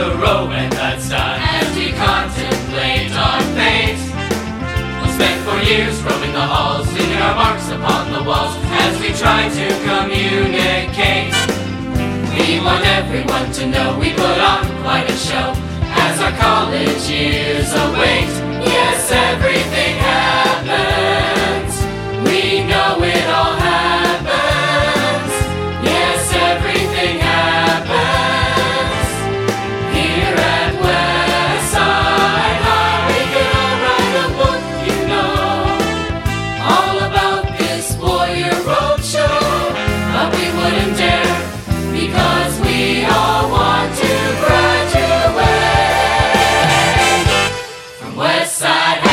the Roman that's died. As we contemplate our fate. We'll spend four years roaming the halls, leaving our marks upon the walls as we try to communicate. We want everyone to know we put on quite a show as our college years await. Yes, every we all West Side.